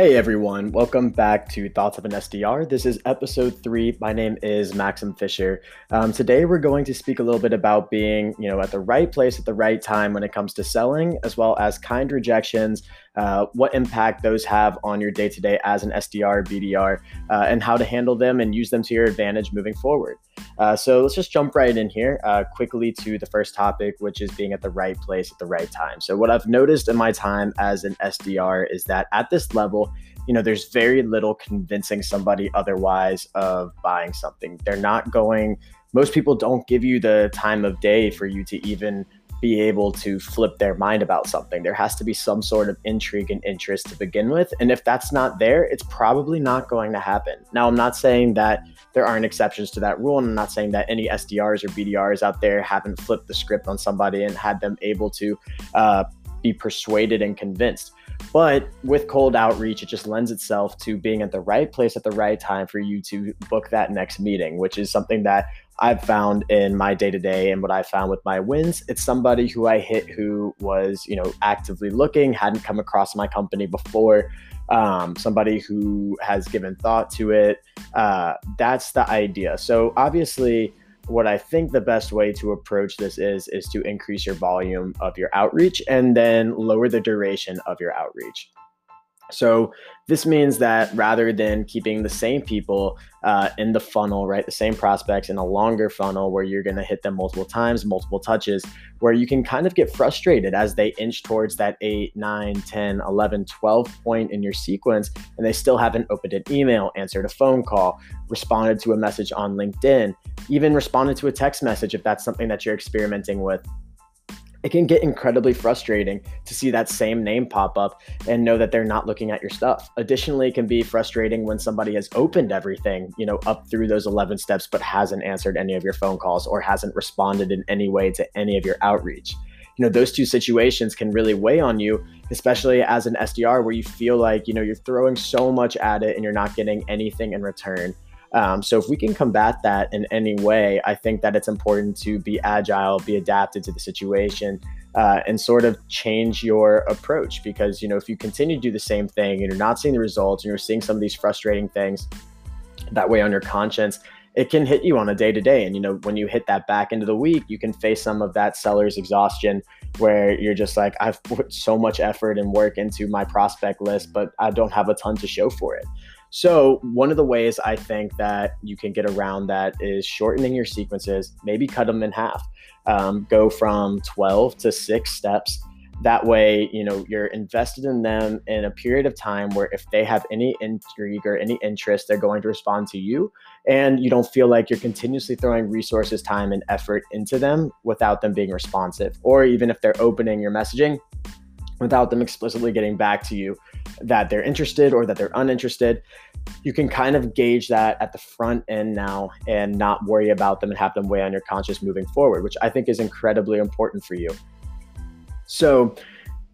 Hey everyone, welcome back to Thoughts of an SDR. This is episode three. My name is Maxim Fisher. Um, today we're going to speak a little bit about being, you know, at the right place at the right time when it comes to selling, as well as kind rejections, uh, what impact those have on your day to day as an SDR, BDR, uh, and how to handle them and use them to your advantage moving forward. Uh, so let's just jump right in here uh, quickly to the first topic, which is being at the right place at the right time. So, what I've noticed in my time as an SDR is that at this level, you know, there's very little convincing somebody otherwise of buying something. They're not going, most people don't give you the time of day for you to even be able to flip their mind about something. There has to be some sort of intrigue and interest to begin with. And if that's not there, it's probably not going to happen. Now, I'm not saying that there aren't exceptions to that rule. And I'm not saying that any SDRs or BDRs out there haven't flipped the script on somebody and had them able to uh, be persuaded and convinced. But with cold outreach, it just lends itself to being at the right place at the right time for you to book that next meeting, which is something that I've found in my day to day and what I found with my wins. It's somebody who I hit who was, you know, actively looking, hadn't come across my company before, um, somebody who has given thought to it. Uh, that's the idea. So obviously, what I think the best way to approach this is is to increase your volume of your outreach and then lower the duration of your outreach. So this means that rather than keeping the same people uh, in the funnel, right, the same prospects in a longer funnel where you're going to hit them multiple times, multiple touches, where you can kind of get frustrated as they inch towards that 8, 9, 10, 11, 12 point in your sequence, and they still haven't opened an email, answered a phone call, responded to a message on LinkedIn, even responded to a text message if that's something that you're experimenting with it can get incredibly frustrating to see that same name pop up and know that they're not looking at your stuff. Additionally, it can be frustrating when somebody has opened everything, you know, up through those 11 steps, but hasn't answered any of your phone calls or hasn't responded in any way to any of your outreach. You know, those two situations can really weigh on you, especially as an SDR where you feel like, you know, you're throwing so much at it and you're not getting anything in return. Um, so if we can combat that in any way, I think that it's important to be agile, be adapted to the situation, uh, and sort of change your approach. Because you know, if you continue to do the same thing and you're not seeing the results, and you're seeing some of these frustrating things that weigh on your conscience, it can hit you on a day to day. And you know, when you hit that back into the week, you can face some of that seller's exhaustion where you're just like, I've put so much effort and work into my prospect list, but I don't have a ton to show for it. So, one of the ways I think that you can get around that is shortening your sequences, maybe cut them in half. Um, go from 12 to six steps. That way, you know, you're invested in them in a period of time where if they have any intrigue or any interest, they're going to respond to you. And you don't feel like you're continuously throwing resources, time, and effort into them without them being responsive. Or even if they're opening your messaging without them explicitly getting back to you that they're interested or that they're uninterested. You can kind of gauge that at the front end now and not worry about them and have them weigh on your conscious moving forward, which I think is incredibly important for you. So,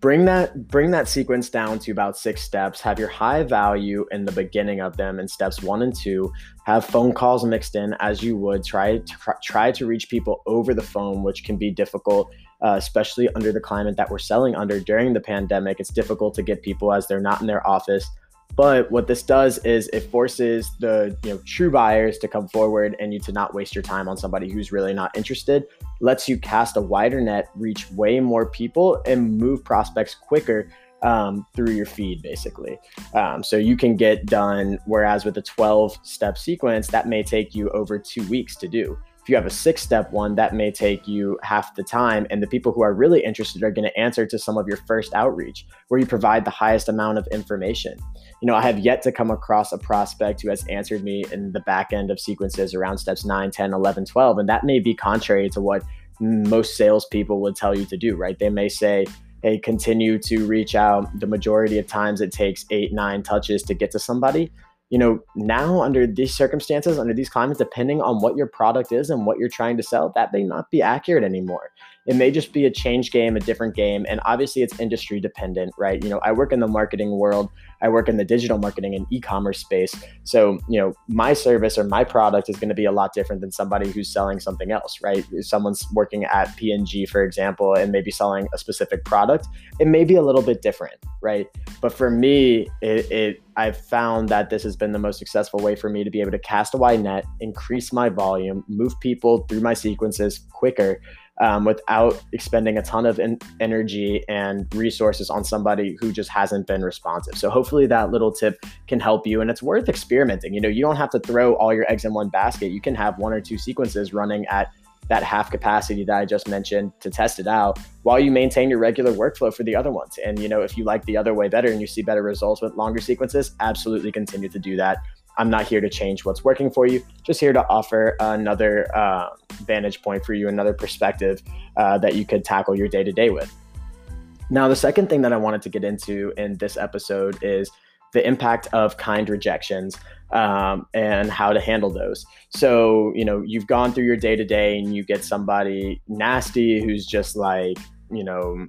bring that bring that sequence down to about six steps have your high value in the beginning of them in steps one and two have phone calls mixed in as you would try to try to reach people over the phone which can be difficult uh, especially under the climate that we're selling under during the pandemic. It's difficult to get people as they're not in their office. But what this does is it forces the you know true buyers to come forward and you to not waste your time on somebody who's really not interested. Lets you cast a wider net, reach way more people, and move prospects quicker um, through your feed, basically. Um, so you can get done. Whereas with a 12 step sequence, that may take you over two weeks to do. If you have a six step one, that may take you half the time. And the people who are really interested are going to answer to some of your first outreach where you provide the highest amount of information. You know, I have yet to come across a prospect who has answered me in the back end of sequences around steps 9, 10, 11, 12. And that may be contrary to what most salespeople would tell you to do, right? They may say, hey, continue to reach out. The majority of times it takes eight, nine touches to get to somebody you know, now under these circumstances, under these climates, depending on what your product is and what you're trying to sell, that may not be accurate anymore. It may just be a change game, a different game. And obviously, it's industry dependent, right? You know, I work in the marketing world, I work in the digital marketing and e commerce space. So, you know, my service or my product is going to be a lot different than somebody who's selling something else, right? If someone's working at P&G, for example, and maybe selling a specific product, it may be a little bit different, right? But for me, it, it I've found that this has been the most successful way for me to be able to cast a wide net, increase my volume, move people through my sequences quicker um, without expending a ton of energy and resources on somebody who just hasn't been responsive. So hopefully that little tip can help you and it's worth experimenting. You know, you don't have to throw all your eggs in one basket. You can have one or two sequences running at that half capacity that I just mentioned to test it out while you maintain your regular workflow for the other ones. And you know, if you like the other way better and you see better results with longer sequences, absolutely continue to do that. I'm not here to change what's working for you, just here to offer another uh, vantage point for you, another perspective uh, that you could tackle your day to day with. Now, the second thing that I wanted to get into in this episode is the impact of kind rejections um, and how to handle those. So, you know, you've gone through your day to day and you get somebody nasty who's just like, you know,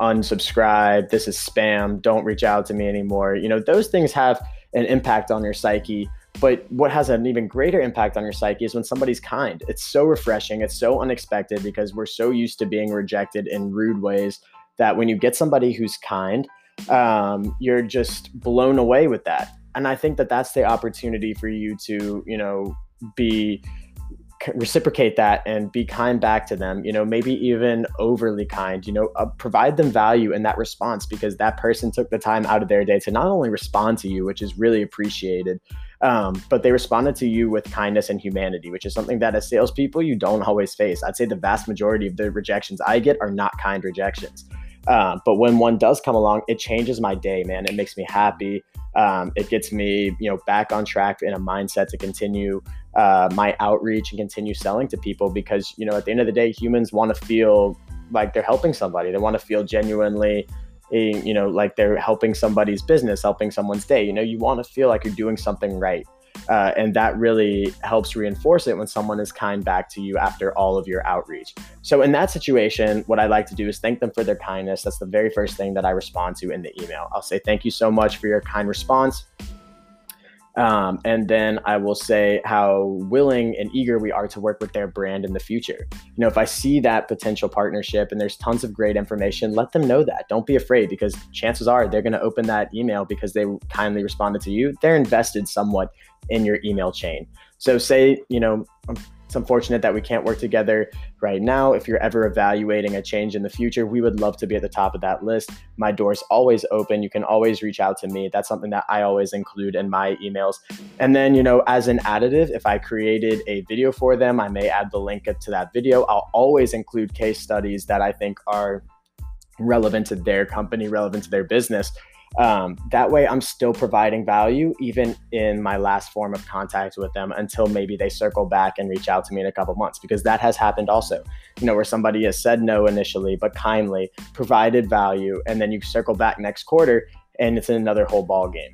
unsubscribe, this is spam, don't reach out to me anymore. You know, those things have an impact on your psyche. But what has an even greater impact on your psyche is when somebody's kind. It's so refreshing. It's so unexpected because we're so used to being rejected in rude ways that when you get somebody who's kind, um, you're just blown away with that. And I think that that's the opportunity for you to, you know, be reciprocate that and be kind back to them you know maybe even overly kind you know uh, provide them value in that response because that person took the time out of their day to not only respond to you which is really appreciated um, but they responded to you with kindness and humanity which is something that as salespeople you don't always face. I'd say the vast majority of the rejections i get are not kind rejections uh, but when one does come along it changes my day man. It makes me happy. Um, it gets me you know back on track in a mindset to continue uh, my outreach and continue selling to people because you know at the end of the day humans want to feel like they're helping somebody. They want to feel genuinely eh, you know like they're helping somebody's business helping someone's day. You know you want to feel like you're doing something right uh, and that really helps reinforce it when someone is kind back to you after all of your outreach. So, in that situation, what I like to do is thank them for their kindness. That's the very first thing that I respond to in the email. I'll say, Thank you so much for your kind response. Um, and then I will say how willing and eager we are to work with their brand in the future. You know, if I see that potential partnership and there's tons of great information, let them know that. Don't be afraid because chances are they're going to open that email because they kindly responded to you. They're invested somewhat in your email chain. So, say, you know, it's unfortunate that we can't work together right now. If you're ever evaluating a change in the future, we would love to be at the top of that list. My door's always open. You can always reach out to me. That's something that I always include in my emails. And then, you know, as an additive, if I created a video for them, I may add the link up to that video. I'll always include case studies that I think are relevant to their company, relevant to their business. Um, that way, I'm still providing value even in my last form of contact with them until maybe they circle back and reach out to me in a couple months because that has happened also. You know, where somebody has said no initially, but kindly provided value, and then you circle back next quarter and it's another whole ball game.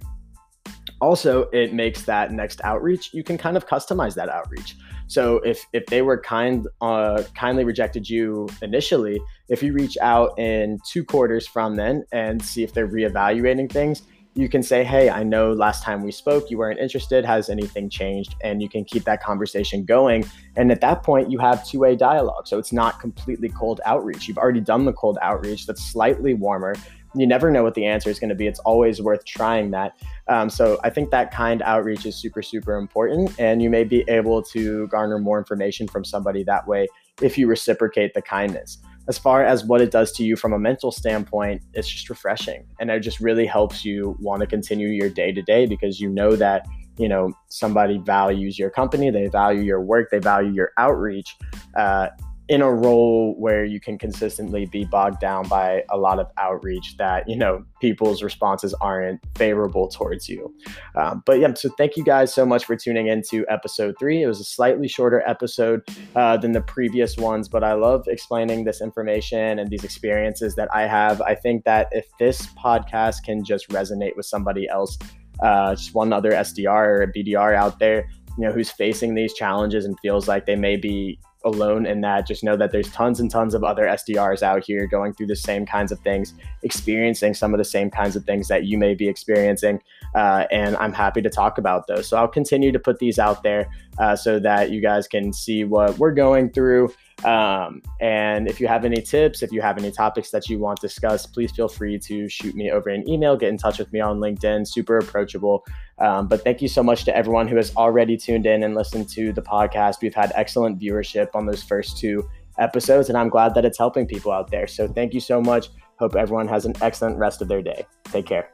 Also, it makes that next outreach, you can kind of customize that outreach. So if if they were kind uh, kindly rejected you initially, if you reach out in two quarters from then and see if they're reevaluating things, you can say, "Hey, I know last time we spoke you weren't interested. Has anything changed?" And you can keep that conversation going. And at that point, you have two-way dialogue. So it's not completely cold outreach. You've already done the cold outreach that's slightly warmer you never know what the answer is going to be. It's always worth trying that. Um, so I think that kind outreach is super, super important. And you may be able to garner more information from somebody that way if you reciprocate the kindness. As far as what it does to you from a mental standpoint, it's just refreshing. And it just really helps you want to continue your day to day because you know that you know somebody values your company they value your work they value your outreach uh, in a role where you can consistently be bogged down by a lot of outreach that you know people's responses aren't favorable towards you. Um, but yeah so thank you guys so much for tuning in to episode three. It was a slightly shorter episode uh, than the previous ones but i love explaining this information and these experiences that i have. I think that if this podcast can just resonate with somebody else uh, just one other sdr or bdr out there you know who's facing these challenges and feels like they may be alone in that. Just know that there's tons and tons of other SDRs out here going through the same kinds of things, experiencing some of the same kinds of things that you may be experiencing. Uh, and I'm happy to talk about those. So I'll continue to put these out there uh, so that you guys can see what we're going through. Um, and if you have any tips, if you have any topics that you want discussed, please feel free to shoot me over an email, get in touch with me on LinkedIn, super approachable. Um, but thank you so much to everyone who has already tuned in and listened to the podcast. We've had excellent viewership on those first two episodes, and I'm glad that it's helping people out there. So thank you so much. Hope everyone has an excellent rest of their day. Take care.